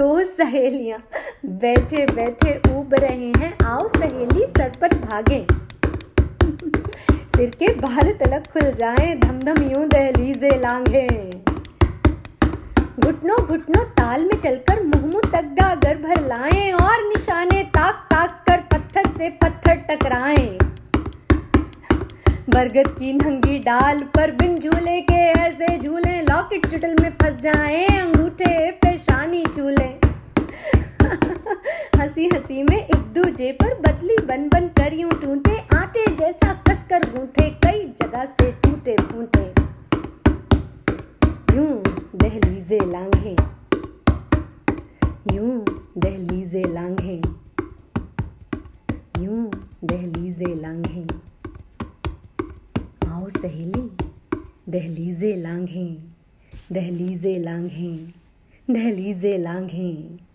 दो सहेलियाँ बैठे बैठे उब रहे हैं। आओ सहेली, सर पर भागे। सिर के बाल तलक खुल जाए, धमधम धम यूँ दहलीजे लांघे। घुटनों घुटनों ताल में चलकर मुँह मुँह तक गागर भर लाएँ और निशाने ताक ताक कर पत्थर से पत्थर टकराए। बरगद की नंगी डाल पर बिन झूले के ऐसे झूले, लॉकेट चुटल में फंस जाए, अंगूठे पेशानी चूले हँसी हँसी में एक दूजे पर बदली बन बन कर यूँ टूटे आटे जैसा कसकर गूंथे, कई जगह से टूटे फूटे। यूँ दहलीजे लांघे, यूँ दहलीजे लांघे, यूँ दहलीजे लांघे। आओ सहेली, दहलीजे लांघें दहलीजे लांघें दहलीजे लांघें।